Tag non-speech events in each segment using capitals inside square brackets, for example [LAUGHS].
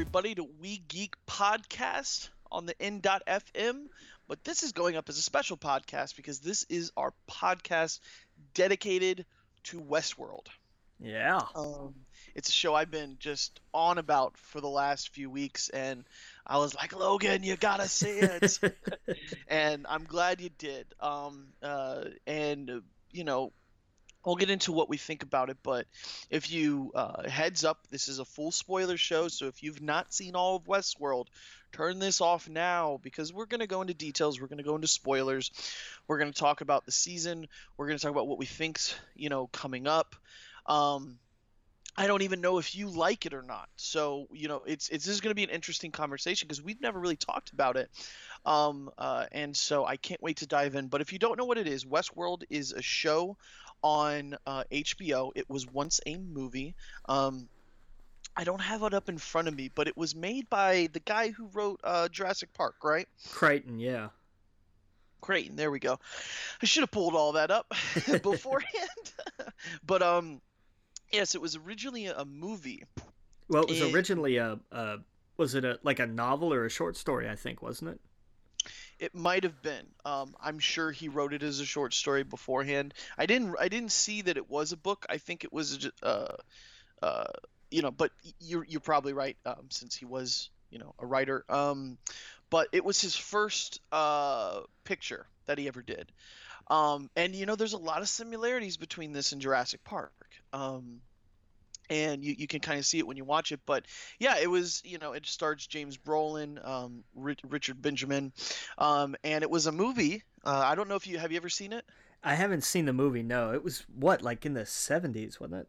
everybody, to We Geek Podcast on the N.FM. But this is going up as a special podcast because this is our podcast dedicated to Westworld. Yeah. Um, it's a show I've been just on about for the last few weeks, and I was like, Logan, you gotta see it, [LAUGHS] and I'm glad you did. Um, uh, and uh, you know, we'll get into what we think about it, but if you uh, heads up, this is a full spoiler show, so if you've not seen all of Westworld, turn this off now because we're going to go into details. We're going to go into spoilers. We're going to talk about the season. We're going to talk about what we think's you know coming up. Um, I don't even know if you like it or not. So you know, it's it's this is going to be an interesting conversation because we've never really talked about it, um, uh, and so I can't wait to dive in. But if you don't know what it is, Westworld is a show on uh, HBO. It was once a movie. Um, I don't have it up in front of me, but it was made by the guy who wrote uh, Jurassic Park, right? Crichton, yeah. Crichton, there we go. I should have pulled all that up [LAUGHS] [LAUGHS] beforehand. [LAUGHS] but um, yes, it was originally a movie. Well, it was It- originally a, a was it a like a novel or a short story? I think wasn't it? It might have been. Um, I'm sure he wrote it as a short story beforehand. I didn't. I didn't see that it was a book. I think it was, a- uh, uh, you know. But you're you're probably right, um, since he was, you know, a writer. Um, but it was his first uh picture that he ever did. Um, and you know, there's a lot of similarities between this and Jurassic Park. Um, and you, you can kind of see it when you watch it. But yeah, it was you know it stars James Brolin, um, Ri- Richard Benjamin, um, and it was a movie. Uh, I don't know if you have you ever seen it. I haven't seen the movie. No, it was what like in the seventies, wasn't it?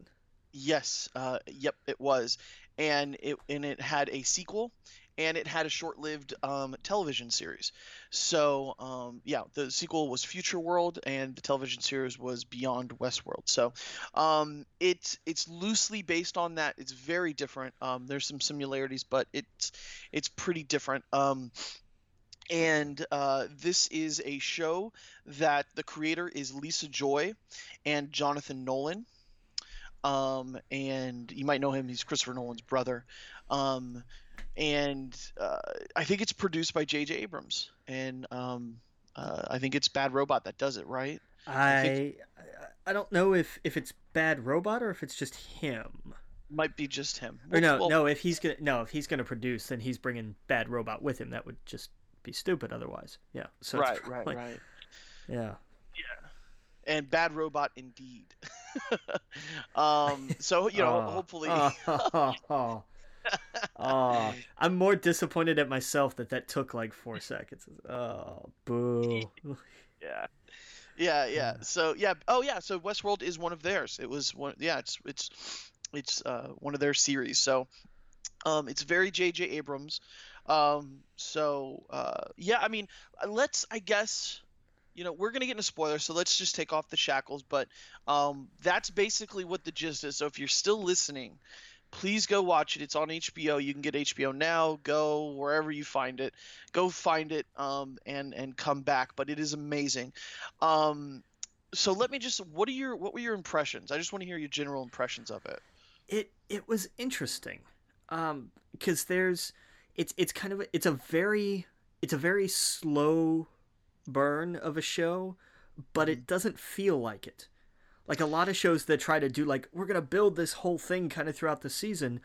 Yes, uh, yep, it was, and it and it had a sequel, and it had a short-lived um, television series. So um, yeah, the sequel was Future World, and the television series was Beyond Westworld. So um, it's it's loosely based on that. It's very different. Um, there's some similarities, but it's it's pretty different. Um, and uh, this is a show that the creator is Lisa Joy and Jonathan Nolan um, and you might know him. He's Christopher Nolan's brother, um, and uh, I think it's produced by J.J. Abrams, and um, uh, I think it's Bad Robot that does it, right? I think- I, I don't know if if it's Bad Robot or if it's just him. Might be just him. Or no, Well, no. If he's gonna no, if he's gonna produce, then he's bringing Bad Robot with him. That would just be stupid otherwise. Yeah. So [LAUGHS] right, right, probably- right. Yeah. And Bad Robot indeed. [LAUGHS] um, so you know, Oh, hopefully. Oh, [LAUGHS] oh, I'm more disappointed at myself that that took like four seconds. Oh, boo. [LAUGHS] Yeah. Yeah, yeah. So yeah. Oh yeah. So Westworld is one of theirs. It was one. Yeah. It's it's it's uh, one of their series. So um, it's very J.J. Abrams. Um, so uh, yeah. I mean, let's. I guess. You know, we're gonna get into spoilers, so let's just take off the shackles. But um, that's basically what the gist is. So if you're still listening, please go watch it. It's on HBO. You can get HBO now. Go wherever you find it. Go find it um, and and come back. But it is amazing. Um, so let me just. What are your What were your impressions? I just want to hear your general impressions of it. it it was interesting um because there's it's it's kind of a- it's a very it's a very slow burn of a show but it doesn't feel like it like a lot of shows that try to do like we're gonna build this whole thing kind of throughout the season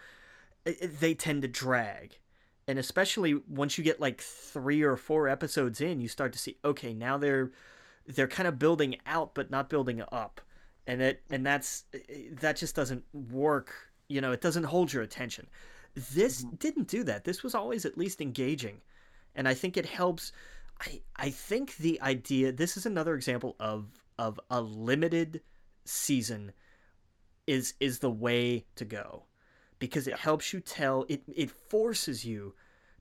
it, it- they tend to drag. And especially once you get like three or four episodes in you start to see okay now they're they're kind of building out but not building up. And it and that's that just doesn't work you know it doesn't hold your attention. This mm-hmm. didn't do that. This was always at least engaging. And i think it helps. I i think the idea this is another example of of a limited season is is the way to go because it helps you tell it it forces you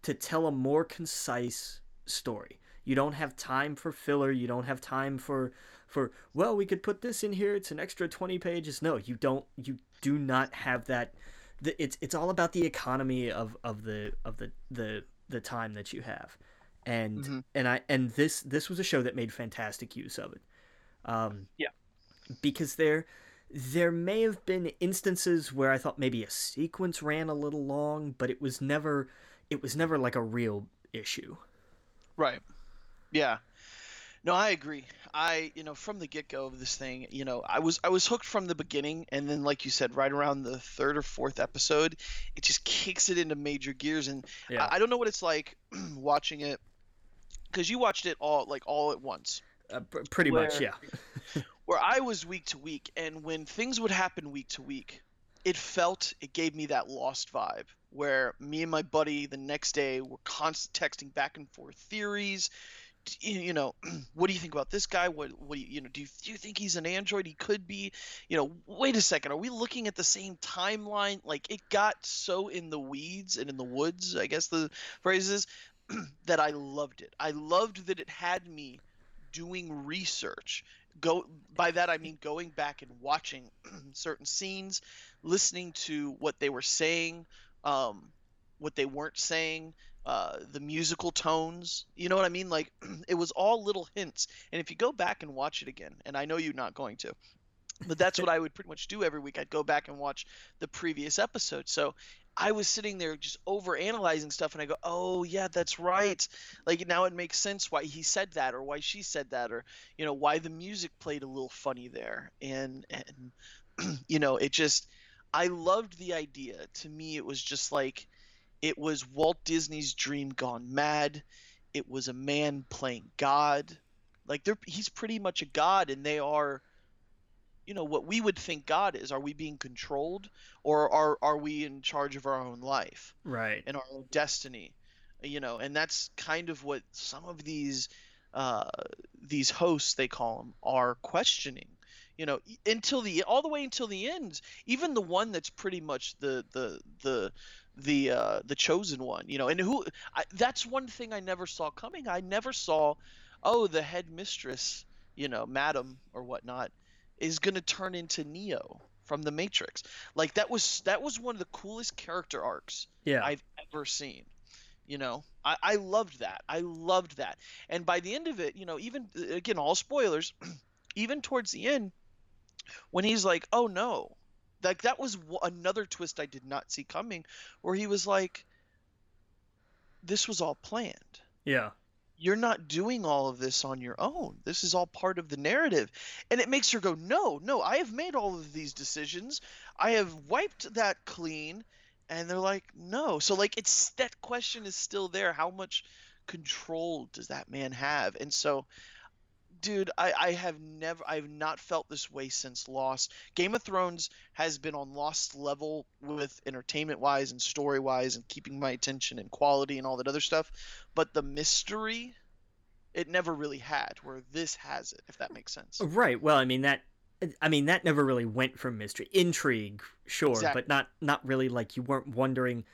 to tell a more concise story. You don't have time for filler. You don't have time for for well we could put this in here. It's an extra 20 pages. No you don't you do not have that. The, it's it's all about the economy of of the of the the the time that you have. And Mhm. and i and this this was a show that made fantastic use of it. Um Yeah. Because there there may have been instances where I thought maybe a sequence ran a little long, but it was never it was never like a real issue. Right. Yeah. No, I agree. I, you know, from the get go of this thing, you know, I was I was hooked from the beginning, and then, like you said, right around the third or fourth episode, it just kicks it into major gears, and Yeah. I, I don't know what it's like [CLEARS THROAT] watching it because you watched it all like all at once. Uh, pr- pretty much, yeah. [LAUGHS] where I was week to week, and when things would happen week to week, it felt it gave me that lost vibe where me and my buddy the next day were constant texting back and forth theories. You know, [CLEARS THROAT] what do you think about this guy? What, what do you, you know? Do you, do you think he's an android? He could be. You know, wait a second. Are we looking at the same timeline? Like it got so in the weeds and in the woods. I guess the phrase is [CLEARS THROAT] that I loved it. I loved that it had me doing research. Go by that i mean going back and watching [CLEARS THROAT] certain scenes listening to what they were saying um, what they weren't saying uh, the musical tones. You know what i mean? Like [CLEARS THROAT] it was all little hints. And if you go back and watch it again and i know you're not going to but that's what [LAUGHS] i would pretty much do every week. I'd go back and watch the previous episode. So i was sitting there just over analyzing stuff and i go oh yeah that's right. Like now it makes sense why he said that or why she said that or you know why the music played a little funny there. And and [CLEARS THROAT] you know it just i loved the idea. To me it was just like it was walt disney's dream gone mad. It was a man playing god. Like they're he's pretty much a god and they are you know what we would think god is are we being controlled or are are we in charge of our own life Right. and our own destiny? You know and that's kind of what some of these uh, these hosts they call them are questioning. You know until the all the way until the end even the one that's pretty much the the the the uh the chosen one you know and who I, that's one thing i never saw coming. I never saw oh the head mistress you know madam or whatnot is going to turn into neo from the matrix like that was that was one of the coolest character arcs Yeah. I've ever seen. You know, I, I loved that. I loved that. And by the end of it, you know, even again, all spoilers, [CLEARS THROAT] even towards the end, when he's like, oh no, like that was w- another twist I did not see coming, where he was like, this was all planned. yeah. You're not doing all of this on your own. This is all part of the narrative. And it makes her go, no, no, I have made all of these decisions. I have wiped that clean and they're like no so like it's that question is still there how much control does that man have and so dude i i have never i've not felt this way since lost game of thrones has been on lost level with entertainment wise and story wise and keeping my attention and quality and all that other stuff but the mystery it never really had where this has it if that makes sense oh, Right. Well, I mean that. I mean that never really went from mystery, intrigue, sure, Exactly. but not not really like you weren't wondering.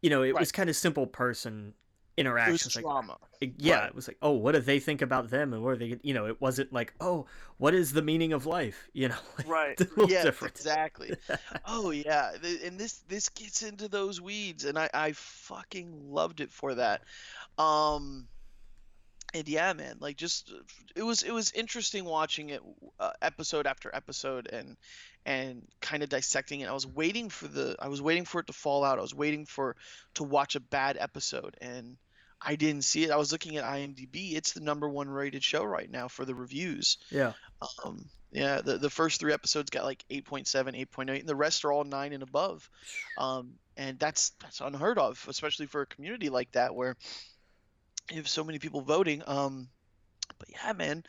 You know, it was kind of simple person it was interactions. Like, yeah, Right. it was like, oh, what do they think about them, and what are they? You know, it wasn't like, oh, what is the meaning of life? You know, [LAUGHS] like, right [LAUGHS] a little yes different. exactly [LAUGHS] oh yeah and this this gets into those weeds and i i fucking loved it for that um and yeah man like just uh, it was it was interesting watching it uh, episode after episode and and kind of dissecting it. I was waiting for the i was waiting for it to fall out. I was waiting for to watch a bad episode and i didn't see it. I was looking at imdb. It's the number one rated show right now for the reviews. Yeah, um, yeah, the, the first three episodes got like 8.7, 8.8, and the rest are all nine and above. [SIGHS] Um, and that's that's unheard of, especially for a community like that where you have so many people voting. Um, but yeah, man.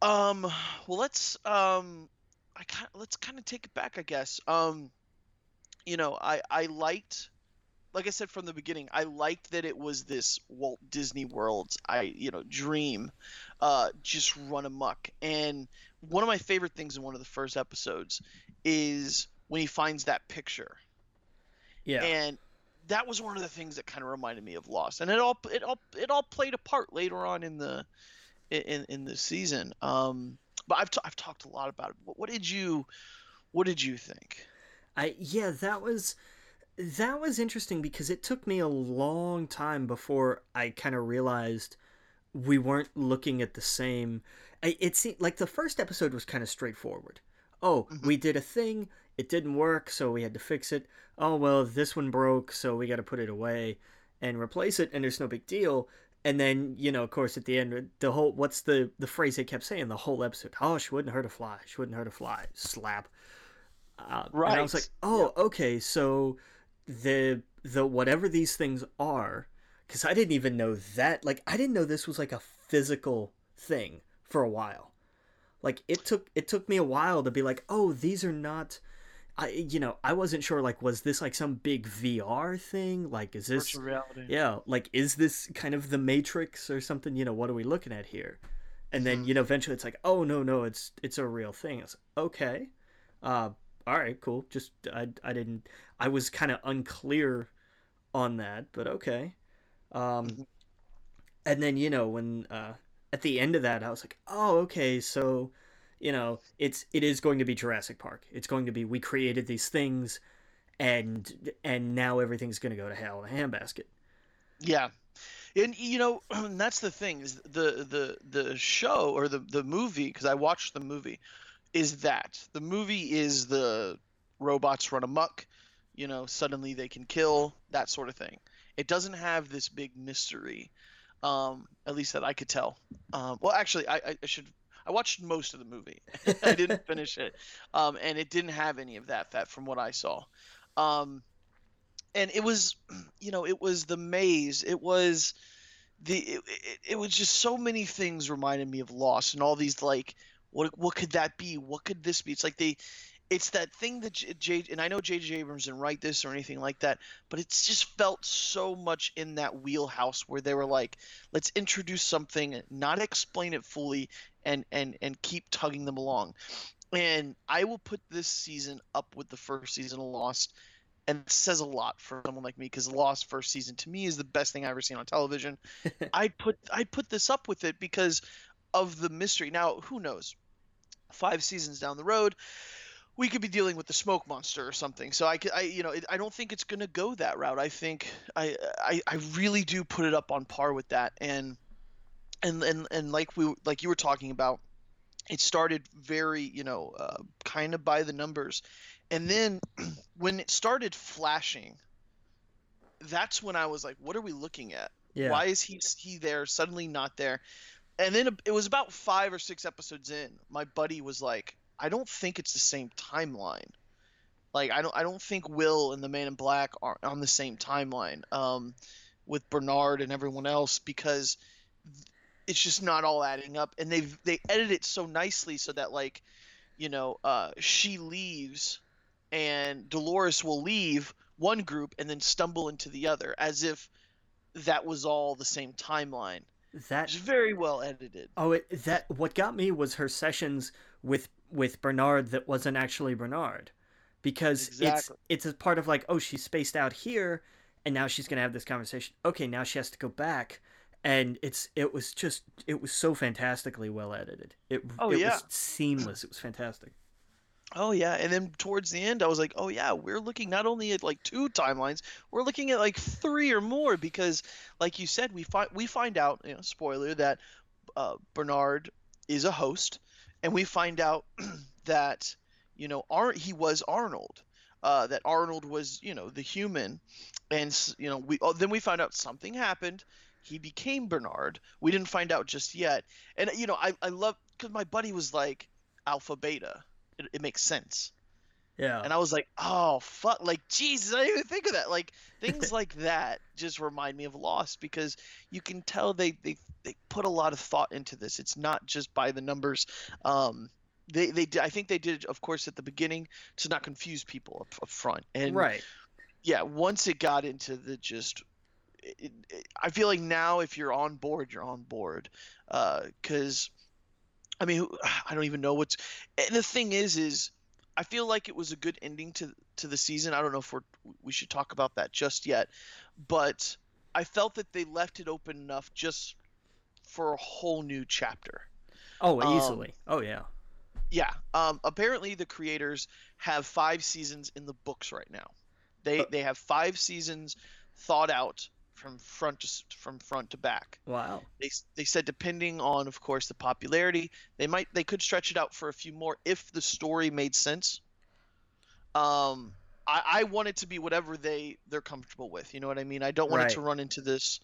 Um, well, let's um, I kind let's kind of take it back, I guess. Um, you know, I I liked, like I said from the beginning, I liked that it was this Walt Disney World, I you know, dream, uh, just run amok. And one of my favorite things in one of the first episodes is when he finds that picture yeah, and that was one of the things that kind of reminded me of Lost, and it all it all it all played a part later on in the in in the season. Um, but I've t- I've talked a lot about it. What, what did you what did you think? I yeah, that was that was interesting because it took me a long time before I kind of realized we weren't looking at the same. It seemed like the first episode was kind of straightforward. Oh, Mhm. we did a thing, it didn't work, so we had to fix it. Oh well, this one broke, so we got to put it away and replace it, and there's no big deal. And then you know, of course, at the end, the whole what's the the phrase they kept saying the whole episode? Oh, she wouldn't hurt a fly. She wouldn't hurt a fly. Slap. Uh, And I was like, oh, okay, so the the whatever these things are, because I didn't even know that. Like, I didn't know this was like a physical thing for a while. Like, it took it took me a while to be like, oh, these are not. I you know I wasn't sure like was this like some big VR thing like is this yeah like is this kind of the Matrix or something you know what are we looking at here and then Mhm. you know eventually it's like oh no no it's it's a real thing it's okay uh all right cool just I I didn't I was kind of unclear on that but okay um Mhm. and then you know when uh at the end of that I was like oh okay so you know it's it is going to be Jurassic Park. It's going to be we created these things and and now everything's going to go to hell in a handbasket. Yeah, and you know [CLEARS THROAT] that's the thing is the the the show or the the movie because I watched the movie is that. The movie is the robots run amok, you know suddenly they can kill that sort of thing. It doesn't have this big mystery, um, at least that I could tell. Um, well, actually, I, I should. I watched most of the movie. [LAUGHS] I didn't [LAUGHS] finish it, um, and it didn't have any of that. That from what I saw. Um, and it was [CLEARS THROAT] you know it was the maze it was the it, it, it was just so many things reminded me of lost and all these like what what could that be what could this be it's like they it's that thing that J, J and I know J.J. Abrams didn't write this or anything like that, but it's just felt so much in that wheelhouse where they were like, let's introduce something, not explain it fully, and and and keep tugging them along. And I will put this season up with the first season of Lost and it says a lot for someone like me because Lost first season to me is the best thing I've ever seen on television. [LAUGHS] I'd put I'd put this up with it because of the mystery. Now, who knows? Five seasons down the road, we could be dealing with the smoke monster or something. So I could, I you know, it, I don't think it's gonna go that route. I think I, I I really do put it up on par with that. And and and and like we like you were talking about, it started very you know uh, kind of by the numbers, and then [CLEARS THROAT] when it started flashing, that's when I was like, what are we looking at? yeah Why is he he there suddenly not there? And then it was about five or six episodes in. My buddy was like, I don't think it's the same timeline. Like I don't I don't think Will and the Man in Black are on the same timeline um, with Bernard and everyone else because it's just not all adding up. And they've they edit it so nicely so that like, you know, uh, she leaves and Dolores will leave one group and then stumble into the other as if that was all the same timeline. That's very well edited. Oh, it, that what got me was her sessions with with Bernard that wasn't actually Bernard, because Exactly. it's it's a part of like oh she's spaced out here, and now she's gonna have this conversation. Okay, now she has to go back, and it's it was just it was so fantastically well edited. It Oh, it yeah. was seamless. It was fantastic. Oh yeah, and then towards the end, I was like, oh yeah, we're looking not only at like two timelines, we're looking at like three or more because, like you said, we find we find out, you know, spoiler that uh, Bernard is a host, and we find out [CLEARS THROAT] that you know Ar- he was Arnold, uh, that Arnold was you know the human, and you know we oh, then we found out something happened. He became Bernard. We didn't find out just yet, and you know I I love because my buddy was like alpha beta. It, it makes sense. Yeah. And I was like, oh fuck, like Jesus, I didn't even think of that. Like [LAUGHS] things like that just remind me of Lost because you can tell they they they put a lot of thought into this. It's not just by the numbers. Um, they they I think they did, of course, at the beginning to not confuse people up, up front. And right. yeah, once it got into the just. It, it, I feel like now, if you're on board, you're on board, because I mean, [SIGHS] I don't even know what's. And the thing is, is I feel like it was a good ending to to the season. I don't know if we're we should talk about that just yet, but I felt that they left it open enough just for a whole new chapter. Oh, um, easily. oh yeah. Yeah. Um, apparently, the creators have five seasons in the books right now. They Uh, they have five seasons thought out from front to from front to back. Wow. They they said depending on, of course, the popularity, they might they could stretch it out for a few more if the story made sense. Um, I I want it to be whatever they they're comfortable with. You know what I mean? I don't want it to run into this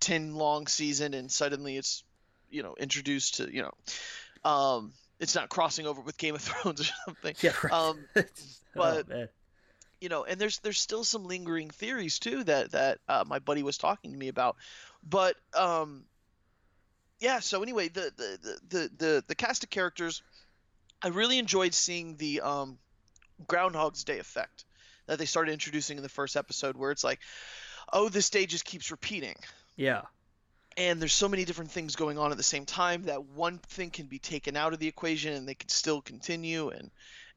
ten long season and suddenly it's you know introduced to you know, um, it's not crossing over with Game of [LAUGHS] Thrones or something. Yeah. Right. Um, [LAUGHS] Oh, but- man. you know and there's there's still some lingering theories too that that uh, my buddy was talking to me about but um yeah so anyway the the the the, the, the cast of characters i really enjoyed seeing the um groundhog's day effect that they started introducing in the first episode where it's like oh this day just keeps repeating yeah. and there's so many different things going on at the same time that one thing can be taken out of the equation and they can still continue and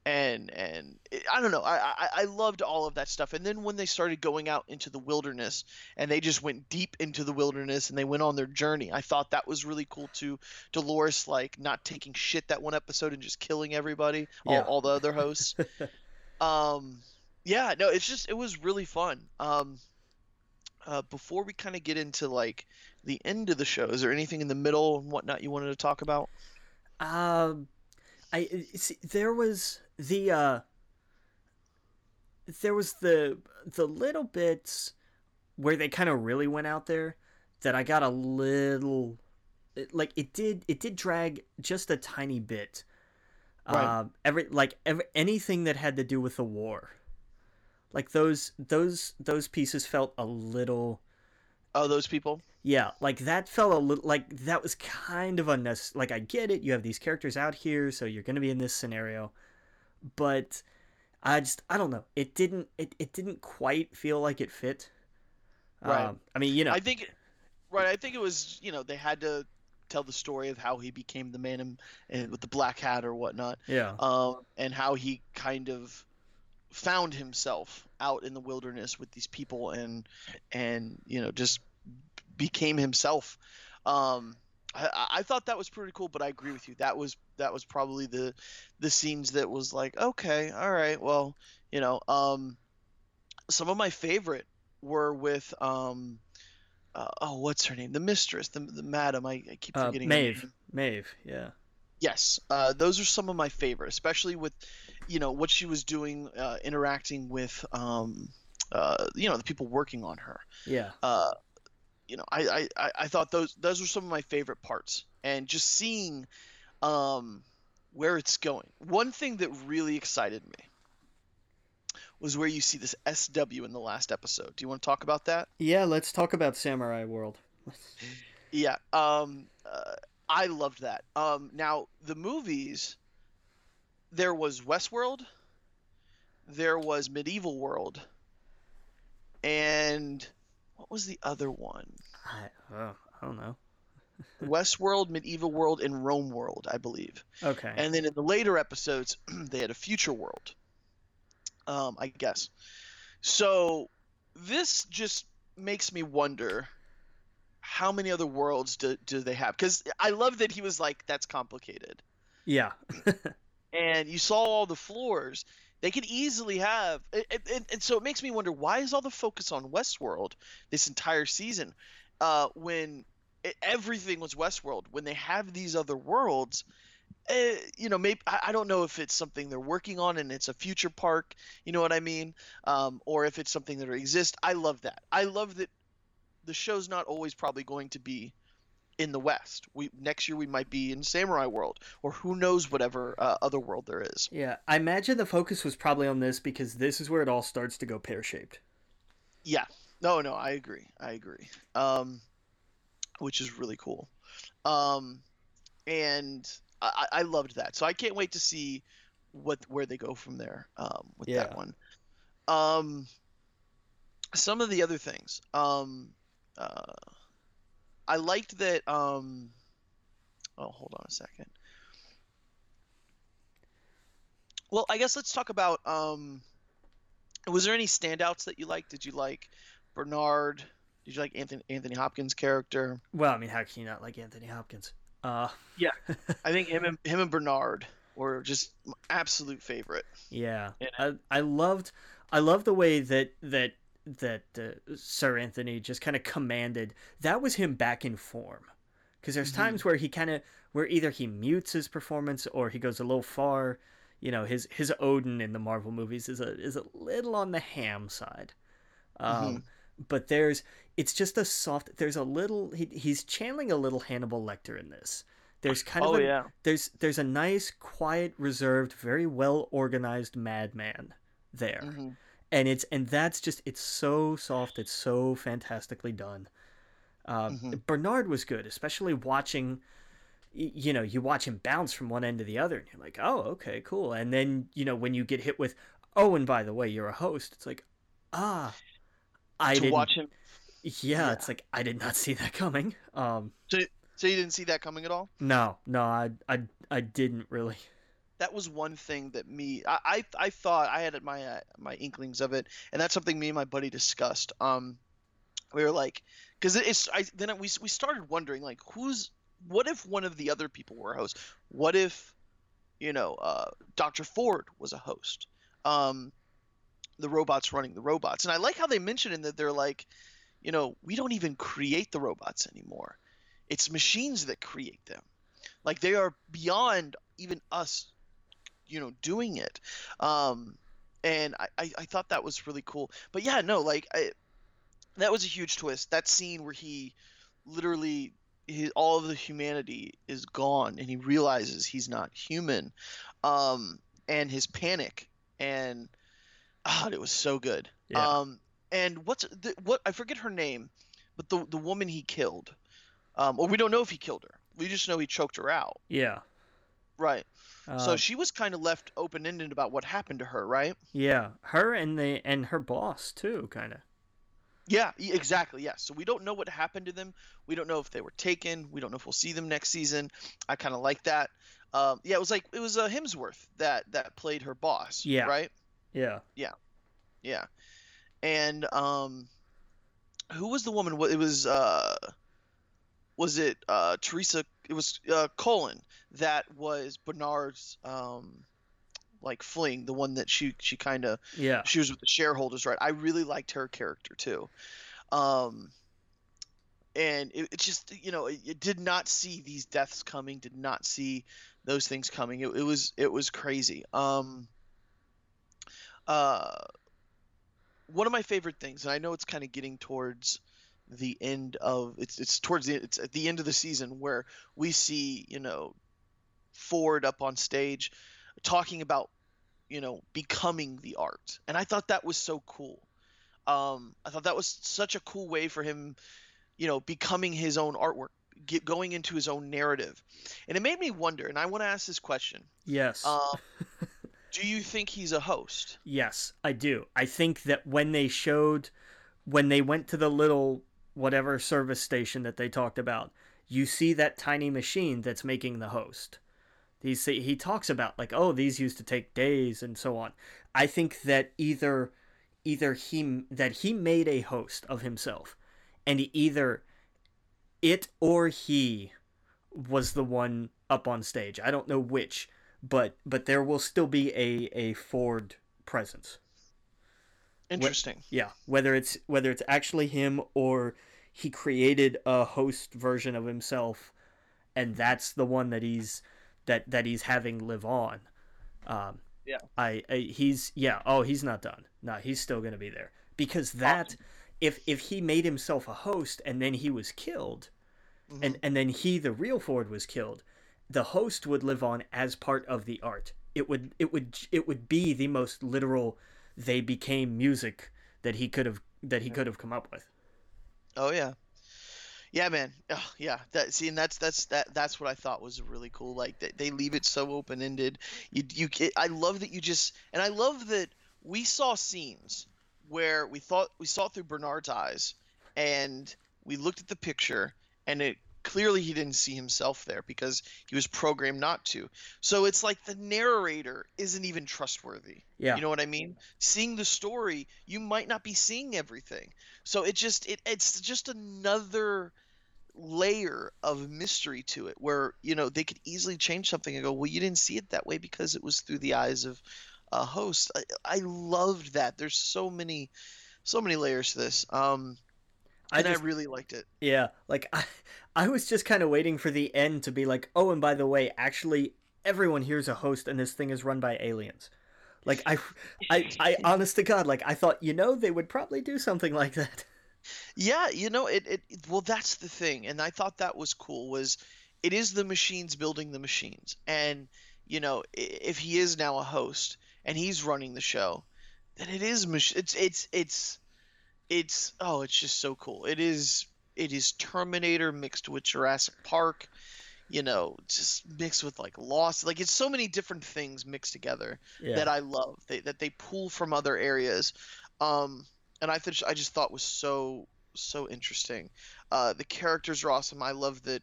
and and it, I don't know. I, I I loved all of that stuff. And then when they started going out into the wilderness and they just went deep into the wilderness and they went on their journey I thought that was really cool too Dolores like not taking shit that one episode and just killing everybody all, all the other hosts. [LAUGHS] Um yeah no it's just it was really fun. Um uh, before we kind of get into like the end of the show, is there anything in the middle and whatnot you wanted to talk about? Um, I see, there was the uh, there was the the little bits where they kind of really went out there that I got a little like it did it did drag just a tiny bit. Right. Um, every like every, anything that had to do with the war, like those those those pieces felt a little Oh, those people. yeah, like that felt a little like that was kind of unnecessary. Like I get it, you have these characters out here, so you're gonna be in this scenario, but I just I don't know. It didn't it, it didn't quite feel like it fit. Right. Um, I mean, you know, I think, right. I think it was you know they had to tell the story of how he became the man in, in, with the black hat or whatnot, yeah, um, and how he kind of found himself out in the wilderness with these people and and you know just became himself. Um, I, I- thought that was pretty cool, but I agree with you. That was that was probably the the scenes that was like, okay, all right, well, you know, um, some of my favorite were with um, uh, oh, what's her name? The mistress, the the madam. I, I keep uh, forgetting. her Maeve. Maeve, yeah, Yes, uh, those are some of my favorite, especially with, you know, what she was doing, uh, interacting with, um, uh, you know, the people working on her. yeah, Uh, you know, I, I, I- I thought those those were some of my favorite parts, and just seeing, um, where it's going. One thing that really excited me was where you see this SW in the last episode. Do you want to talk about that? yeah. Let's talk about Samurai World. [LAUGHS] Yeah. Um, uh, I loved that. Um, now the movies, there was Westworld, there was Medieval World, and what was the other one? I, uh, I don't know. [LAUGHS] Westworld, Medieval World, and Rome World, I believe. Okay, And then in the later episodes, [CLEARS THROAT] they had a future world. Um, I guess. So this just makes me wonder how many other worlds do, do they have? Because I love that he was like, that's complicated. yeah, [LAUGHS] And you saw all the floors. They could easily have. And, and, so it makes me wonder why is all the focus on Westworld this entire season uh, when everything was Westworld? When they have these other worlds, uh, you know, maybe I, I don't know if it's something they're working on and it's a future park, you know what I mean, um, or if it's something that exists. I love that. I love that the show's not always probably going to be in the West. We next year we might be in Samurai World, or who knows whatever uh, other world there is. yeah. I imagine the focus was probably on this because this is where it all starts to go pear shaped. Yeah. No, no, I agree. I agree. Um, which is really cool. Um, and I, I loved that. So I can't wait to see what where they go from there um, with that one. Um, some of the other things. Um, uh, I liked that. Um, oh, hold on a second. Well, I guess let's talk about. Um, was there any standouts that you liked? Did you like Bernard? Did you like Anthony Anthony Hopkins' character? Well, I mean, how can you not like Anthony Hopkins? Uh, Yeah, [LAUGHS] I think him and him and Bernard were just absolute favorite. Yeah, I I loved I loved the way that that that uh, Sir Anthony just kind of commanded, that was him back in form. Because there's Mm-hmm. times where he kind of where either he mutes his performance or he goes a little far. You know, his his Odin in the Marvel movies is a is a little on the ham side. Um, Mm-hmm. But there's it's just a soft. There's a little. He, he's channeling a little Hannibal Lecter in this. There's kind Oh of a, yeah. there's there's a nice, quiet, reserved, very well organized madman there, Mhm. And it's and that's just it's so soft. It's so fantastically done. Um, Mhm. Bernard was good, especially watching. You know, you watch him bounce from one end to the other, and you're like, "Oh, okay, cool." And then you know when you get hit with, "Oh, and by the way, you're a host," it's like, "Ah, I to didn't." watch him. yeah, yeah. it's like I did not [LAUGHS] see that coming. Um, So, so you didn't see that coming at all? no, no, I, I, I didn't really. That was one thing that me I I, I thought I had my uh, my inklings of it, and that's something me and my buddy discussed. Um, we were like, because it's I then we we started wondering like who's what if one of the other people were a host? What if you know uh, Dr. Ford was a host? Um, the robots running the robots, and I like how they mention in that they're like, you know, we don't even create the robots anymore. It's machines that create them. Like they are beyond even us you know doing it. Um and I, I i thought that was really cool. But yeah no like i that was a huge twist. That scene where he literally his, all of the humanity is gone and he realizes he's not human um and his panic. And ah it was so good. Yeah. um and what's the, what i forget her name but the the woman he killed um or we don't know if he killed her. We just know he choked her out. Yeah. Right so Uh, she was kind of left open ended about what happened to her, right? yeah, her and the and her boss too, kind of. Yeah, exactly. Yeah. So we don't know what happened to them. We don't know if they were taken. We don't know if we'll see them next season. I kind of like that. Um, yeah, it was like it was uh, Hemsworth that that played her boss. Yeah. Right. Yeah. Yeah. Yeah. And um, who was the woman? What it was? Uh, was it uh Theresa? It was uh Cullen that was Bernard's um, like fling, the one that she she kind of Yeah. she was with the shareholders, right? I really liked her character too. Um, and it, it just, you know, it, it did not see these deaths coming, did not see those things coming. It, it was, it was crazy. Um, uh, one of my favorite things, and I know it's kind of getting towards the end of it's it's towards the it's at the end of the season where we see you know Ford up on stage talking about you know becoming the art. And i thought that was so cool. Um i thought that was such a cool way for him you know becoming his own artwork get going into his own narrative. And it made me wonder and i want to ask this question. Yes. um [LAUGHS] do you think he's a host? Yes, I do. I think that when they showed, when they went to the little whatever service station that they talked about, you see that tiny machine that's making the host. He say he talks about like, oh, these used to take days and so on. I think that either either he that he made a host of himself, and either it or he was the one up on stage. I don't know which, but but there will still be a a Ford presence. Interesting Yeah, whether it's whether it's actually him or he created a host version of himself, and that's the one that he's that that he's having live on. Um, Yeah. I, I he's yeah. Oh, he's not done. No, he's still gonna be there because that Awesome. if if he made himself a host and then he was killed, and and then he the real Ford was killed, the host would live on as part of the art. It would it would it would be the most literal. They became music that he could have that he could have come up with. Oh yeah, yeah, man. Oh, yeah, that see, and that's that's that that's what I thought was really cool. Like they, they leave it so open ended. You you ca- I love that you just and I love that we saw scenes where we thought we saw through Bernard's eyes, and we looked at the picture, and it clearly he didn't see himself there because he was programmed not to. So it's like the narrator isn't even trustworthy. Yeah. You know what I mean? Seeing the story, you might not be seeing everything. So it just it it's just another layer of mystery to it where, you know, they could easily change something and go, "Well, you didn't see it that way because it was through the eyes of a host." I, I loved that. There's so many so many layers to this. Um, I and I, just- really liked it. Yeah, like [LAUGHS] I, I was just kind of waiting for the end to be like, oh, and by the way, actually, everyone here's a host, and this thing is run by aliens. Like I, I, I, honest to God, like I thought, you know, they would probably do something like that. Yeah, you know, it, it well that's the thing, and I thought that was cool was it is the machines building the machines. And you know, if he is now a host and he's running the show, then it is mach- it's it's it's it's oh, it's just so cool. It is it is Terminator mixed with Jurassic Park, you know, just mixed with like Lost. Like it's so many different things mixed together Yeah, that I love. They, that they pull from other areas, um, and I th- I just thought was so so interesting. Uh, the characters are awesome. I love that.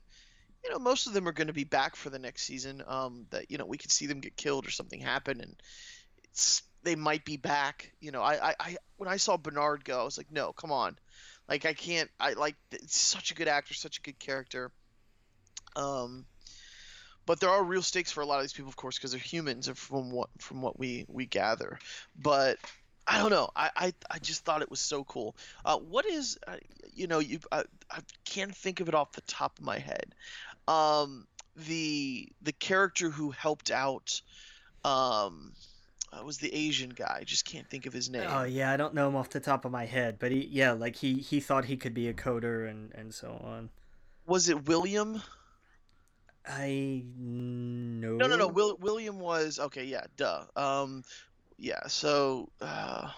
You know, most of them are going to be back for the next season. Um, that you know we could see them get killed or something happen, and it's they might be back. You know, I I, I when I saw Bernard go, I was like, no, come on, like I can't. I like it's such a good actor, such a good character. Um, but there are real stakes for a lot of these people, of course, because they're humans, and from what from what we we gather. But I don't know. I I, I just thought it was so cool. Uh, what is uh, you know you I, I can't think of it off the top of my head. Um, the the character who helped out, um, uh, was the Asian guy. I just can't think of his name. Oh yeah, I don't know him off the top of my head, but he, yeah, like he he thought he could be a coder and and so on. Was it William? I know. No, no, no. Will, William was okay. Yeah, duh. Um, yeah. So, uh,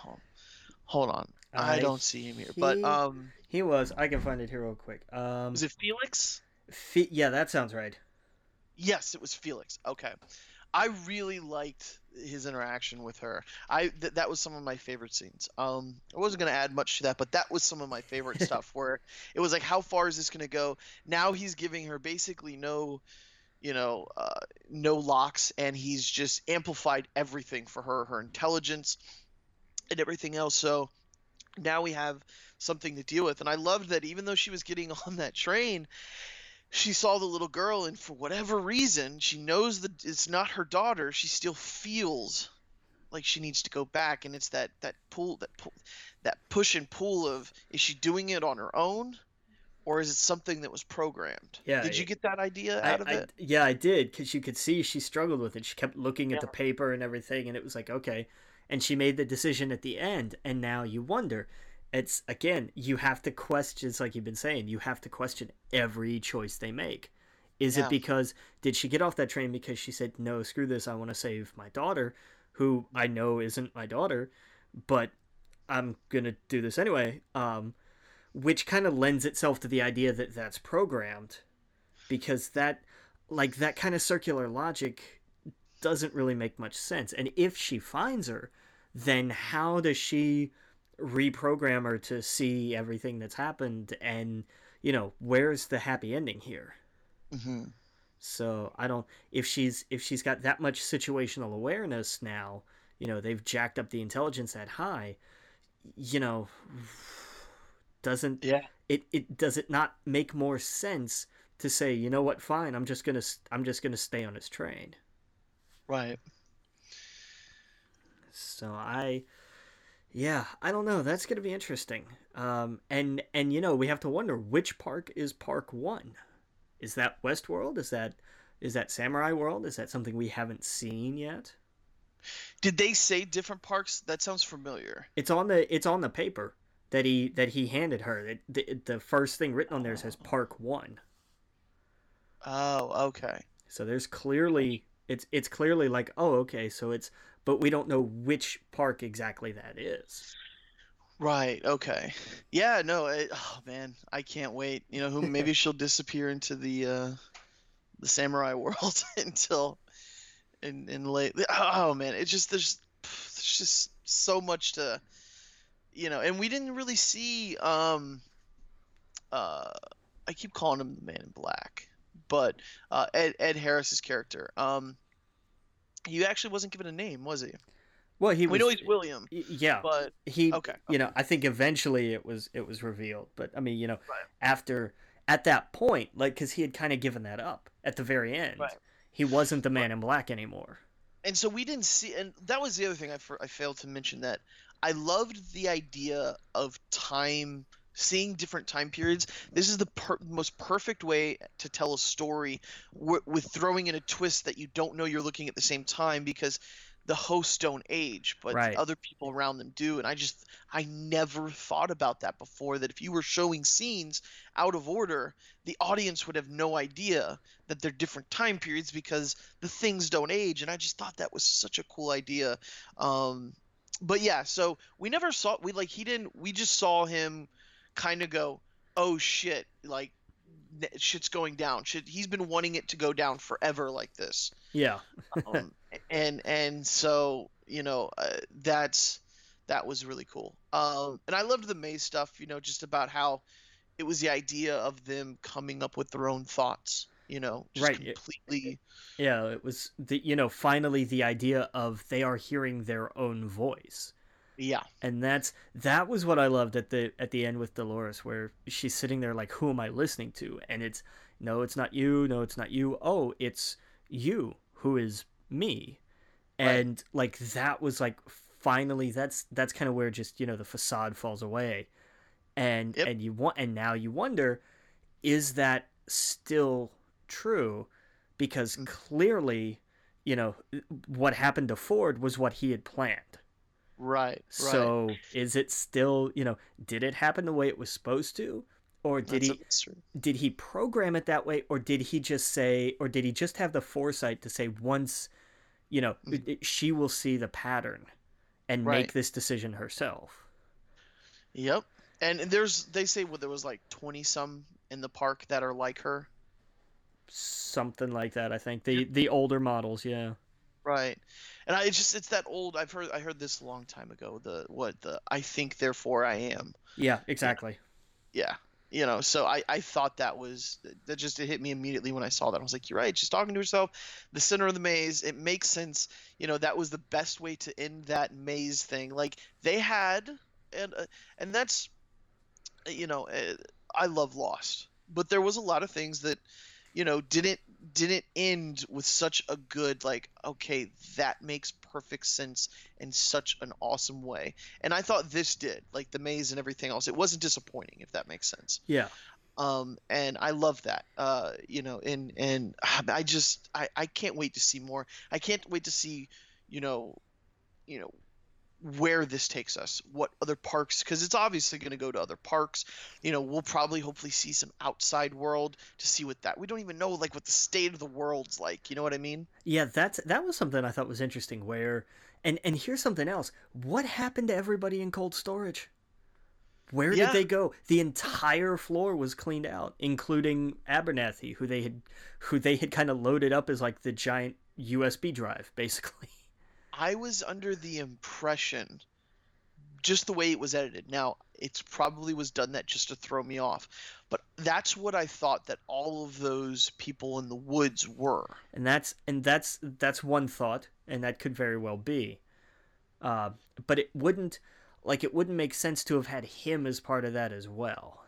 hold on. I Uh, don't see him here, but um, He was. I can find it here real quick. Um, was it Felix? Fe- yeah, that sounds right. Yes, it was Felix. Okay. I really liked his interaction with her. I th- that was some of my favorite scenes. Um, I wasn't gonna add much to that, but that was some of my favorite [LAUGHS] stuff. Where it was like, how far is this gonna go? Now he's giving her basically no, you know, uh, no locks, and he's just amplified everything for her, her intelligence, and everything else. So now we have something to deal with. And I loved that even though she was getting [LAUGHS] on that train, she saw the little girl, and for whatever reason, she knows that it's not her daughter. She still feels like she needs to go back, and it's that that pull, that pull, that push and pull of is she doing it on her own, or is it something that was programmed? Yeah, Did you get that idea I, out of I- it? yeah, I did because you could see she struggled with it. She kept looking at the paper and everything, and it was like okay. And she made the decision at the end, and now you wonder. It's again, you have to question. It's like you've been saying, you have to question every choice they make. Is Yeah. it because did she get off that train because she said no, screw this, I want to save my daughter, who I know isn't my daughter, but I'm gonna do this anyway. Um, which kind of lends itself to the idea that that's programmed because that like that kind of circular logic doesn't really make much sense and if she finds her then how does she reprogram her to see everything that's happened and you know where's the happy ending here hmm so i don't if she's if she's got that much situational awareness now you know they've jacked up the intelligence that high you know doesn't Yeah. it, it does it not make more sense to say you know what fine i'm just gonna i'm just gonna stay on his train Right. so i yeah i don't know that's gonna be interesting. Um and and you know we have to wonder which park is park one? Is that westworld? Is that is that samurai world? Is that something we haven't seen yet? Did they say different parks? That sounds familiar. it's on the it's on the paper that he that he handed her. It, the, the first thing written on there says park one. Oh, okay. So there's clearly it's it's clearly like oh okay so it's but we don't know which park exactly that is. Right. Okay. Yeah. No. It, oh man, I can't wait. You know, who [LAUGHS] maybe she'll disappear into the uh, the samurai [LAUGHS] world [LAUGHS] until in in late. Oh man, it's just there's there's just so much to you know, and we didn't really see. Um. Uh, I keep calling him the Man in Black, but uh, Ed Ed Harris's character. Um. He actually wasn't given a name, was he? Well, he we was know he's William, yeah. but he okay. you know I think eventually it was it was revealed, but I mean you know Right. after at that point like because he had kind of given that up at the very end. Right. He wasn't the man in black anymore. and so we didn't see and that was the other thing I, I failed to mention that I loved the idea of time seeing different time periods. This is the per- most perfect way to tell a story w- with throwing in a twist that you don't know you're looking at the same time because the hosts don't age, but Right. other people around them do. And I just, I never thought about that before. That if you were showing scenes out of order, the audience would have no idea that they're different time periods because the things don't age. And I just thought that was such a cool idea. Um, but yeah, so we never saw, we like, he didn't, we just saw him kind of go, oh shit, like, shit's going down. Shit, he's been wanting it to go down forever like this Yeah. um, and and so you know uh, that's that was really cool um, and i loved the maze stuff you know just about how it was the idea of them coming up with their own thoughts you know just Right, completely Yeah, it was the you know finally the idea of they are hearing their own voice. Yeah and that's that was what I loved at the at the end with Dolores, where she's sitting there like, "Who am I listening to?" And it's no, it's not you. No, it's not you. Oh, it's you who is me, Right. and like that was like finally that's that's kind of where just you know the facade falls away, and Yep. and you want and now you wonder, is that still true? Because Mm. clearly, you know, what happened to Ford was what he had planned. Right right So is it still, you know, did it happen the way it was supposed to? Or did That's he did he program it that way or did he just say or did he just have the foresight to say once, you know, mm-hmm. it- she will see the pattern and Right. make this decision herself? yep and there's they say well, there was like 20 some in the park that are like her Something like that, I think. The the older models, yeah. Right. And I it's just it's that old I've heard I heard this a long time ago. The what the I think therefore I am. Yeah, exactly. Yeah. You know, so I, I thought that was that just it hit me immediately when I saw that. I was like, You're right, she's talking to herself. The center of the maze, it makes sense. You know, that was the best way to end that maze thing. Like they had and uh, and that's you know, uh, I love Lost. But there was a lot of things that you know didn't didn't end with such a good like okay that makes perfect sense in such an awesome way. And i thought this did like the maze and everything else. It wasn't disappointing if that makes sense. Yeah. um and i love that uh you know and and i just i i can't wait to see more. I can't wait to see you know you know where this takes us what other parks because it's obviously going to go to other parks you know we'll probably hopefully see some outside world to see what that we don't even know like what the state of the world's like you know what i mean Yeah, that's that was something I thought was interesting where and and here's something else. What happened to everybody in cold storage? Where Yeah. did they go? The entire floor was cleaned out, including Abernathy, who they had who they had kind of loaded up as like the giant USB drive, [LAUGHS] basically. I was under the impression just the way it was edited now it's probably was done that just to throw me off but that's what i thought that all of those people in the woods were And that's and that's that's one thought, and that could very well be. Uh, but it wouldn't like it wouldn't make sense to have had him as part of that as well.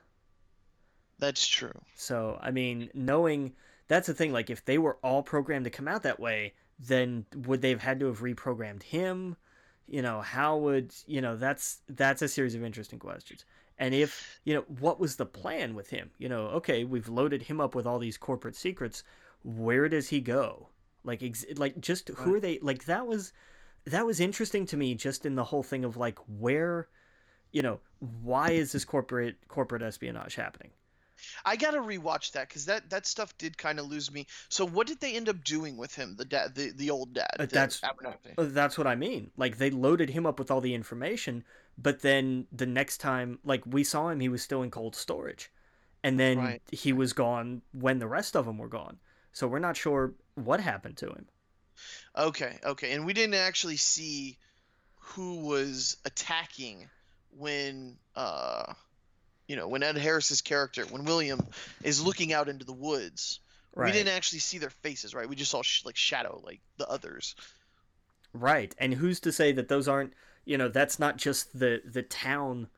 that's true So, I mean, knowing that's the thing, like, if they were all programmed to come out that way, then would they have had to have reprogrammed him? You know, how would, you know, that's that's a series of interesting questions. And if, you know, what was the plan with him? You know, okay, we've loaded him up with all these corporate secrets. Where does he go? Like, ex- like just who are they? Like, that was that was interesting to me just in the whole thing of like where you know why is this corporate corporate espionage happening I gotta rewatch that because that that stuff did kind of lose me. So what did they end up doing with him, the dad, the, the old dad? Uh, the that's- Abernathy? Uh, That's what I mean. Like they loaded him up with all the information, but then the next time, like we saw him, he was still in cold storage, and then Right. he was gone when the rest of them were gone. So we're not sure what happened to him. Okay, okay, and we didn't actually see who was attacking when uh, you know, when Ed Harris's character, when William is looking out into the woods. Right. We didn't actually see their faces, right? We just saw sh- like shadow, like the others. Right. And who's to say that those aren't, you know, that's not just the the town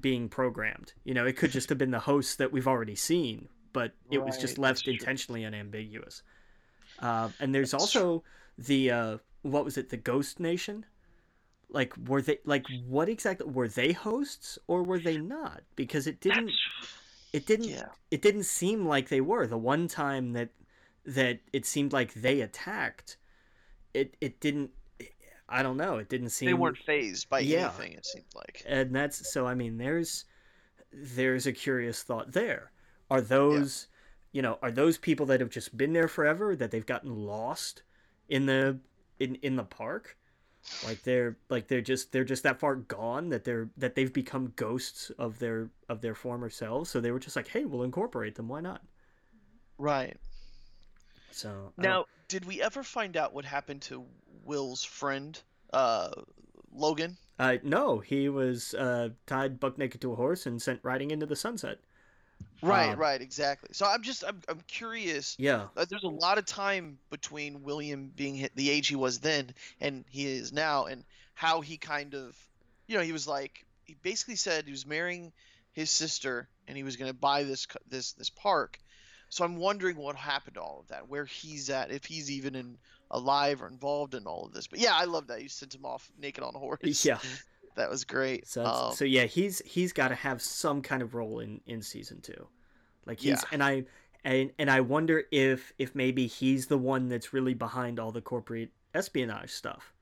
being programmed. You know, it could just have been the hosts that we've already seen, but it was just left true. intentionally unambiguous. Uh, and there's That's also the uh, what was it, the Ghost Nation? Like were they like what exactly were they hosts or were they not? Because it didn't That's- it didn't yeah. it didn't seem like they were. The one time that that it seemed like they attacked, it it didn't I don't know, it didn't seem They weren't phased by Yeah. anything. It seemed like. and that's so i mean there's there's a curious thought there are those you know are those people that have just been there forever that they've gotten lost in the in in the park like they're like they're just they're just that far gone that they're that they've become ghosts of their of their former selves. So they were just like hey we'll incorporate them. Why not? Right. so I don't- Now, did we ever find out what happened to Will's friend, uh, Logan? uh no. He was uh tied buck naked to a horse and sent riding into the sunset Right, Um, right, exactly. So I'm just, I'm, I'm curious. yeah Uh, there's a lot of time between William being hit, the age he was then and he is now, and how he kind of, you know, he was like, he basically said he was marrying his sister and he was going to buy this this this park. So I'm wondering what happened to all of that, where he's at, if he's even in alive or involved in all of this. But yeah, I love that you sent him off naked on a horse. [LAUGHS] yeah [LAUGHS] that was great. So Um, so yeah, he's he's got to have some kind of role in in season two, like he's Yeah. and I and and I wonder if if maybe he's the one that's really behind all the corporate espionage stuff.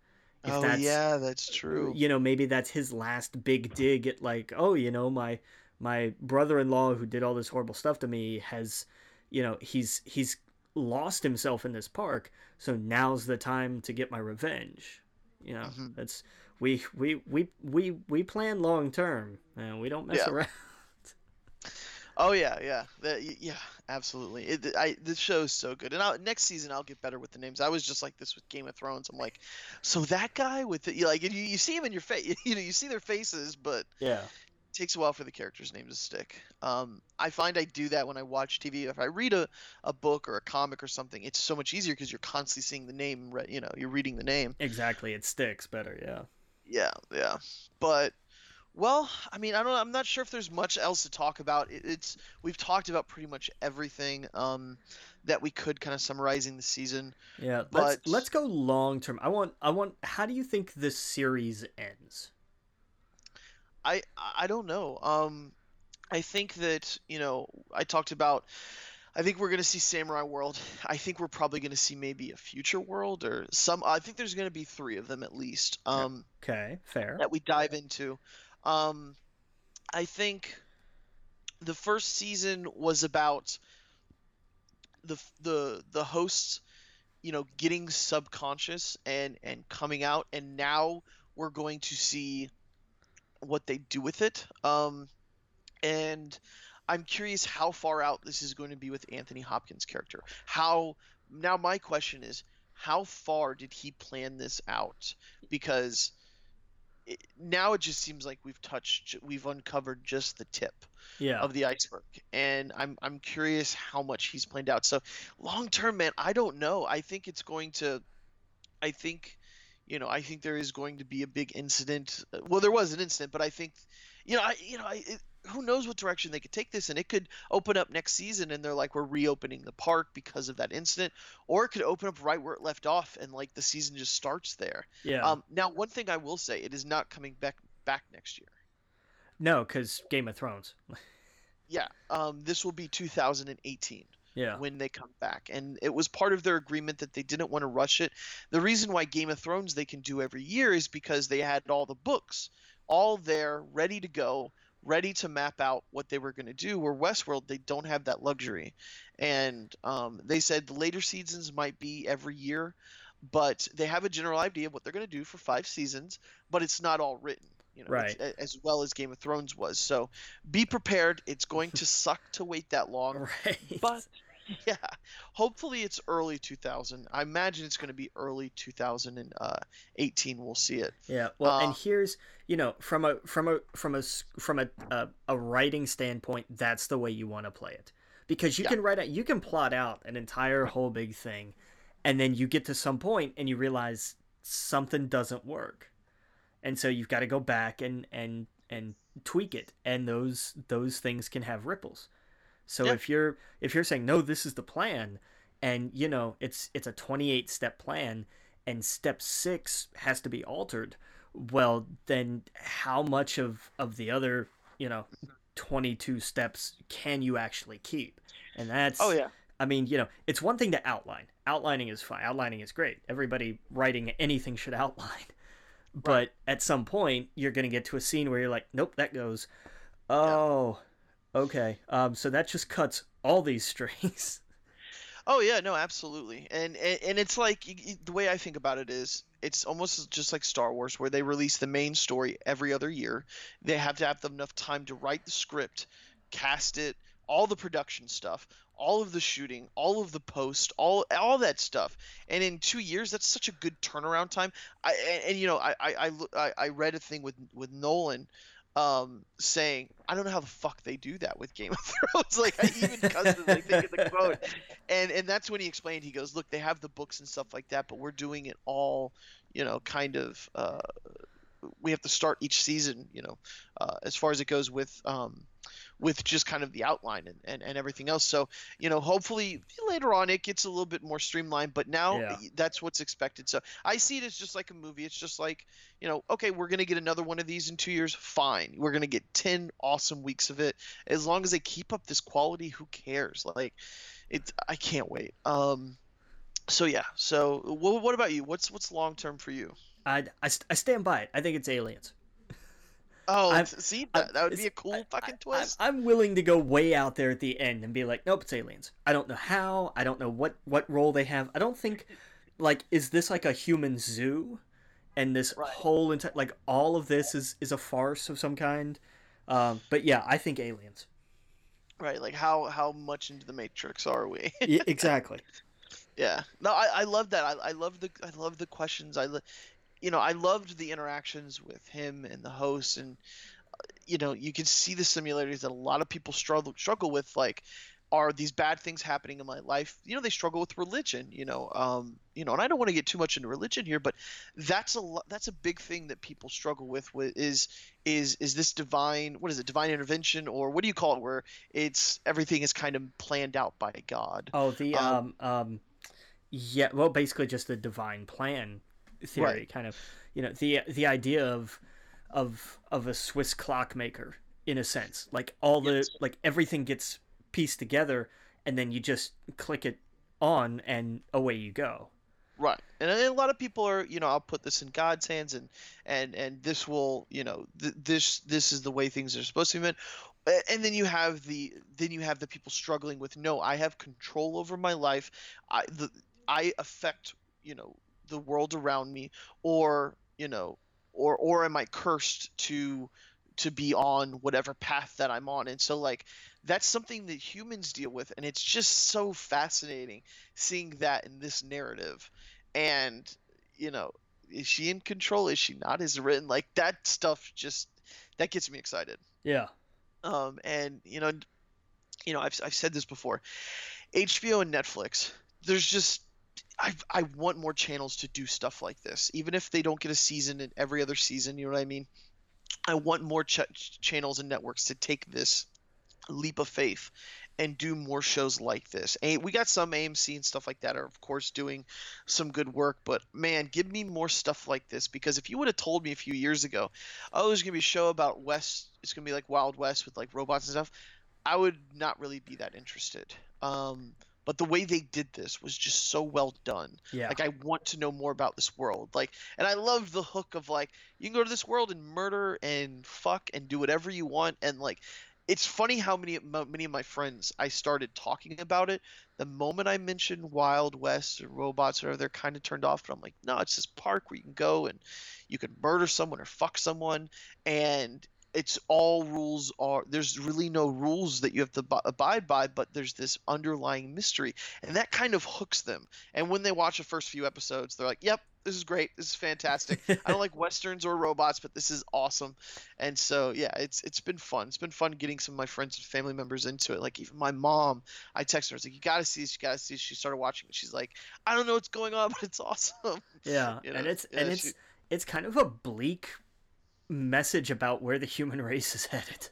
If oh that's yeah, that's true. you know maybe that's his last big dig at like oh you know my my brother-in-law who did all this horrible stuff to me has you know he's he's lost himself in this park so now's the time to get my revenge you know Mhm. that's we we we we we plan long term and we don't mess Yeah. around Oh yeah, yeah, that, yeah, absolutely. It, I this show's so good, and I'll, next season I'll get better with the names. I was just like this with Game of Thrones. I'm like, so that guy with the like you, you see him in your face, [LAUGHS] you know, you see their faces, but yeah it takes a while for the character's name to stick. Um, I find I do that when I watch TV. If I read a, a book or a comic or something, it's so much easier because you're constantly seeing the name. You know, you're reading the name. exactly it sticks better yeah Yeah, yeah. But well, I mean, I don't I'm not sure if there's much else to talk about. It, it's we've talked about pretty much everything um that we could kind of summarizing the season. yeah let's But- let's go long term i want i want how do you think this series ends I I don't know. Um I think that, you know, I talked about I think we're going to see Samurai World. I think we're probably going to see maybe a future world or some I think there's going to be 3 of them at least. Um okay fair that we dive into. Um, I think the first season was about the the the hosts, you know, getting subconscious and and coming out, and now we're going to see what they do with it. Um, and I'm curious how far out this is going to be with Anthony Hopkins' character. How now my question is how far did he plan this out? Because it, now it just seems like we've touched we've uncovered just the tip yeah. of the iceberg. And i'm i'm curious how much he's planned out. So long term man i don't know. I think it's going to i think you know i think there is going to be a big incident. Well there was an incident but i think you know i you know I, it, who knows what direction they could take this and it could open up next season and they're like we're reopening the park because of that incident or it could open up right where it left off and like the season just starts there yeah um, now, one thing I will say, it is not coming back back next year. no because game of thrones [LAUGHS] Yeah, um, this will be 2018 yeah when they come back, and it was part of their agreement that they didn't want to rush it. The reason why Game of Thrones they can do every year is because they had all the books all there, ready to go, ready to map out what they were going to do. Where Westworld they don't have that luxury, and um, they said the later seasons might be every year, but they have a general idea of what they're going to do for five seasons, but it's not all written. You know, Right. as well as Game of Thrones was. So be prepared. It's going to [LAUGHS] suck to wait that long. right But [LAUGHS] yeah, hopefully it's early 2000. I imagine it's going to be early 2018. We'll see it. Yeah, well, Uh, and here's you know from a from a from a from a a, a writing standpoint, that's the way you want to play it because you Yeah. can write out you can plot out an entire whole big thing, and then you get to some point and you realize something doesn't work, and so you've got to go back and and and tweak it, and those those things can have ripples. So Yeah. if you're if you're saying no, this is the plan, and you know it's it's a 28 step plan, and step six has to be altered well, then how much of of the other, you know, 22 steps can you actually keep? And that's Oh yeah. I mean, you know, it's one thing to outline. Outlining is fine. Outlining is great. Everybody writing anything should [LAUGHS] outline. But at some point, you're going to get to a scene where you're like, nope, that goes. Oh, okay. Um, so that just cuts all these [LAUGHS] strings. Oh yeah, no, absolutely. And and, and it's like the way I think about it is it's almost just like Star Wars where they release the main story every other year. They have to have enough time to write the script, cast it, all the production stuff, all of the shooting, all of the post, all all that stuff. And in 2 years that's such a good turnaround time. I and, and you know, I I, I I read a thing with with Nolan um saying I don't know how the fuck they do that with Game of [LAUGHS] Thrones. Like I even cousin like think of the quote. [LAUGHS] And and that's when he explained he goes look they have the books and stuff like that but we're doing it all you know kind of uh we have to start each season you know uh, as far as it goes with um with just kind of the outline and, and, and everything else. So you know hopefully later on it gets a little bit more streamlined but now Yeah. that's what's expected. So i see it as just like a movie. It's just like you know okay we're going to get another one of these in two years. Fine. We're going to get 10 awesome weeks of it. As long as they keep up this quality who cares? Like it i can't wait. Um so yeah. So what, what about you? What's what's long term for you? I, I, I stand by it. I think it's aliens. Oh I'm- see that, that would be a cool I- fucking twist I'm, I'm willing to go way out there at the end and be like, nope, it's aliens. I don't know how. I don't know what what role they have. I don't think, like, is this like a human zoo, and this Right. whole entire like all of this is is a farce of some kind. Um, but yeah, I think aliens. right like how how much into the matrix are we Yeah, [LAUGHS] exactly. Yeah. No, I, I love that. I, I love the I love the questions. I lo- you know, I loved the interactions with him and the host and you know, you can see the similarities that a lot of people struggle struggle with like are these bad things happening in my life? You know, they struggle with religion, you know. Um, you know, and I don't want to get too much into religion here, but that's a lo- that's a big thing that people struggle with with is is is this divine what is it divine intervention or what do you call it where it's everything is kind of planned out by God Oh, the Um, um um, yeah. Well, basically just the divine plan theory, Right. kind of. You know, the the idea of of of a Swiss clockmaker in a sense, like all the Yes. like everything gets pieced together, and then you just click it on, and away you go. Right, and a lot of people are, you know, I'll put this in God's hands, and and and this will, you know, th- this this is the way things are supposed to be meant. And then you have the then you have the people struggling with, no, I have control over my life. I the I affect, you know, the world around me, or you know, or or am I cursed to to be on whatever path that I'm on? And so like that's something that humans deal with, and it's just so fascinating seeing that in this narrative. And you know is she in control? Is she not? Is it written? Like that stuff just that gets me excited. Yeah. um and you know you know i've, I've said this before. Hbo and netflix there's just I, I want more channels to do stuff like this even if they don't get a season in every other season you know what i mean i want more ch- channels and networks to take this leap of faith and do more shows like this. We got some AMC and stuff like that are of course doing some good work, but man, give me more stuff like this because if you would have told me a few years ago, oh, there's gonna be a show about West, it's gonna be like Wild West with like robots and stuff, I would not really be that interested. Um, but the way they did this was just so well done. Yeah. Like I want to know more about this world. Like, and I love the hook of like you can go to this world and murder and fuck and do whatever you want and like it's funny how many many of my friends I started talking about it. The moment I mentioned Wild West or robots, or whatever, they're kind of turned off. But I'm like, no, it's this park where you can go and you can murder someone or fuck someone, and it's all rules are. There's really no rules that you have to ab- abide by, but there's this underlying mystery, and that kind of hooks them. And when they watch the first few episodes, they're like, yep. This is great. This is fantastic. [LAUGHS] I don't like westerns or robots, but this is awesome. And so yeah, it's it's been fun. It's been fun getting some of my friends and family members into it. Like even my mom, I texted her. I was like, "You gotta see this. You gotta see." This. She started watching it. She's like, "I don't know what's going on, but it's [LAUGHS] awesome." Yeah, You and it's yeah, and it's she- it's kind of a bleak message about where the human [LAUGHS] race is headed.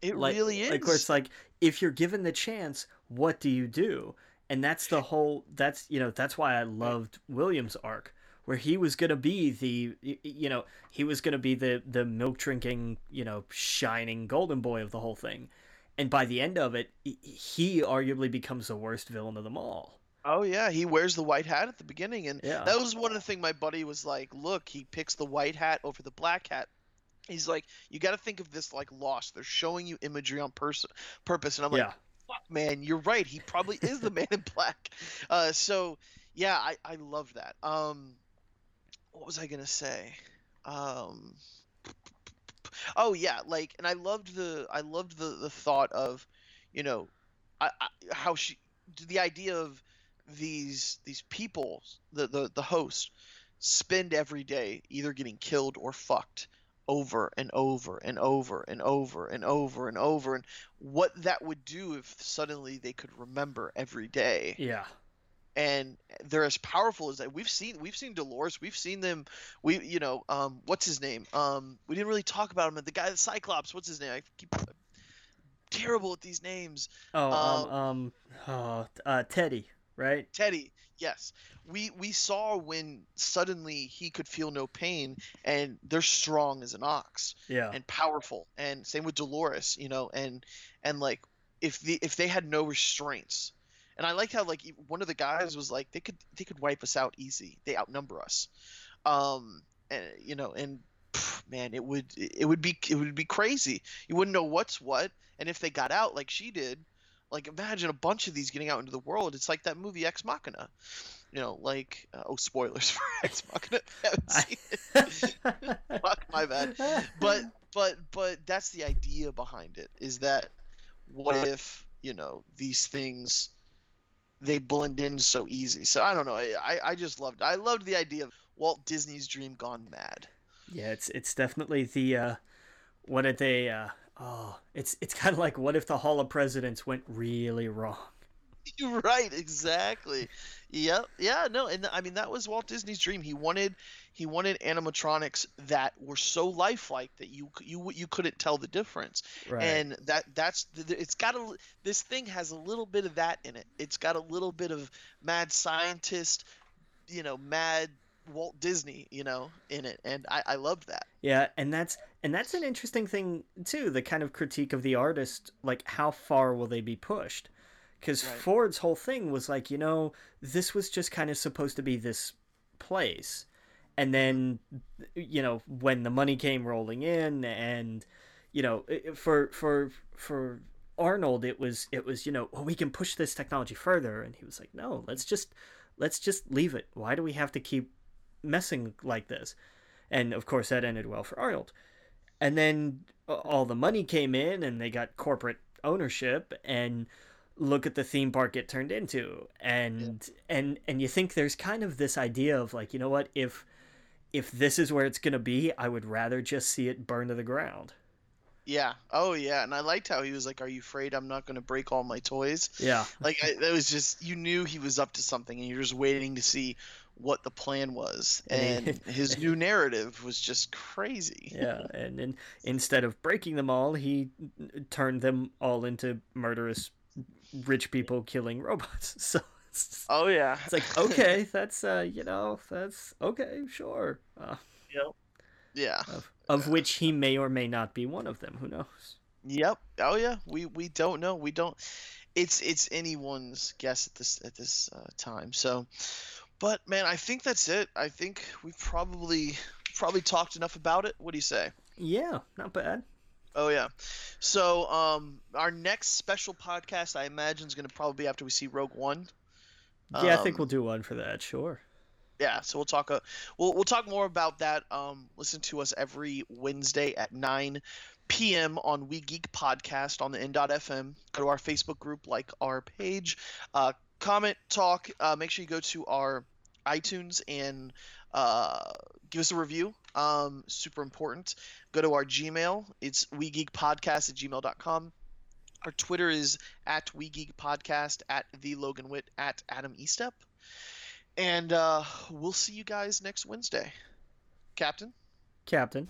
It like, really is. Like where it's like, if you're given the chance, what do you do? And that's the whole. That's you know that's why I loved Williams' arc where he was going to be the you know he was to be the the milk drinking you know shining golden boy of the whole thing and by the end of it he arguably becomes the worst villain of them all Oh yeah, he wears the white hat at the beginning, and Yeah. that was one of the things my buddy was like. Look, he picks the white hat over the black hat. He's like, you got to think of this like lost. They're showing you imagery on pers- purpose, and I'm like, fuck, man, you're right. He probably is the man in black. Uh, so yeah, I I love that. Um, what was I gonna say? Um, oh yeah, like, and I loved the I loved the the thought of, you know, I, I how she the idea of these these people the the the host spend every day either getting killed or fucked over and over and over and over and over and over and what that would do if suddenly they could remember every day. Yeah. And they're as powerful as that we've seen we've seen Dolores we've seen them we you know um what's his name? Um we didn't really talk about him the guy the Cyclops what's his name? I keep terrible at these names. Oh um um oh, uh, teddy right Teddy, yes. We we saw when suddenly he could feel no pain and they're strong as an ox yeah and powerful. And same with Dolores, you know, and and like if the if they had no restraints. And I liked how like one of the guys was like they could they could wipe us out easy. They outnumber us. Um and you know, and pff, man, it would it would be it would be crazy. You wouldn't know what's what and if they got out like she did, like imagine a bunch of these getting out into the world. It's like that movie Ex Machina. You know, like uh, oh spoilers [LAUGHS] for Ex Machina. [LAUGHS] if you haven't seen it. [LAUGHS] Fuck my bad. But but but that's the idea behind it is that what if, you know, these things they blend in so easy. So I don't know. I, I, I just loved I loved the idea of Walt Disney's dream gone mad. Yeah, it's it's definitely the uh what did they uh oh it's it's kind of like what if the Hall of Presidents went really wrong? You're [LAUGHS] right, exactly. Yep. Yeah, no, and I mean that was Walt Disney's dream. He wanted he wanted animatronics that were so lifelike that you you you couldn't tell the difference. Right. And that that's it's got a this thing has a little bit of that in it. It's got a little bit of mad scientist, you know, mad Walt Disney, you know, in it. And I I love that. Yeah, and that's and that's an interesting thing too. The kind of critique of the artist, like how far will they be pushed? Because Right. Ford's whole thing was like, you know, this was just kind of supposed to be this place, and then, you know, when the money came rolling in, and you know, for for for Arnold, it was it was you know, well, we can push this technology further, and he was like, no, let's just let's just leave it. Why do we have to keep messing like this? And of course, that ended well for Arnold. And then all the money came in, and they got corporate ownership, and look at the theme park it turned into. And and and you think there's kind of this idea of like, you know what, if if this is where it's gonna be, I would rather just see it burn to the ground. Yeah. Oh yeah. And I liked how he was like, "Are you afraid I'm not going to break all my toys?" Yeah, Like I, that was just you knew he was up to something, and you're just waiting to see what the plan was. And [LAUGHS] his new narrative was just crazy. yeah. And then instead of breaking them all, he turned them all into murderous rich people killing robots. [LAUGHS] So. It's, Oh yeah. it's like okay that's uh you know that's okay sure uh, yeah. of, of which he may or may not be one of them who knows Yep. Oh yeah. We we don't know. We don't. It's it's anyone's guess at this at this uh, time. So, but man, I think that's it. I think we've probably probably talked enough about it. What do you say? yeah not bad Oh yeah. So um, our next special podcast, I imagine, is going to probably be after we see Rogue One. yeah i think Um, we'll do one for that sure Yeah, so we'll talk. Uh, we'll we'll talk more about that. Um, listen to us every Wednesday at nine p.m. on We Geek Podcast on the N.FM. Go to our Facebook group, like our page, uh, comment, talk. Uh, make sure you go to our iTunes and uh, give us a review. Um, super important. Go to our Gmail. It's WeGeekPodcast at gmail.com. Our Twitter is at WeGeekPodcast, at The Logan Witt, at Adam Estep. And uh, we'll see you guys next Wednesday. Captain? captain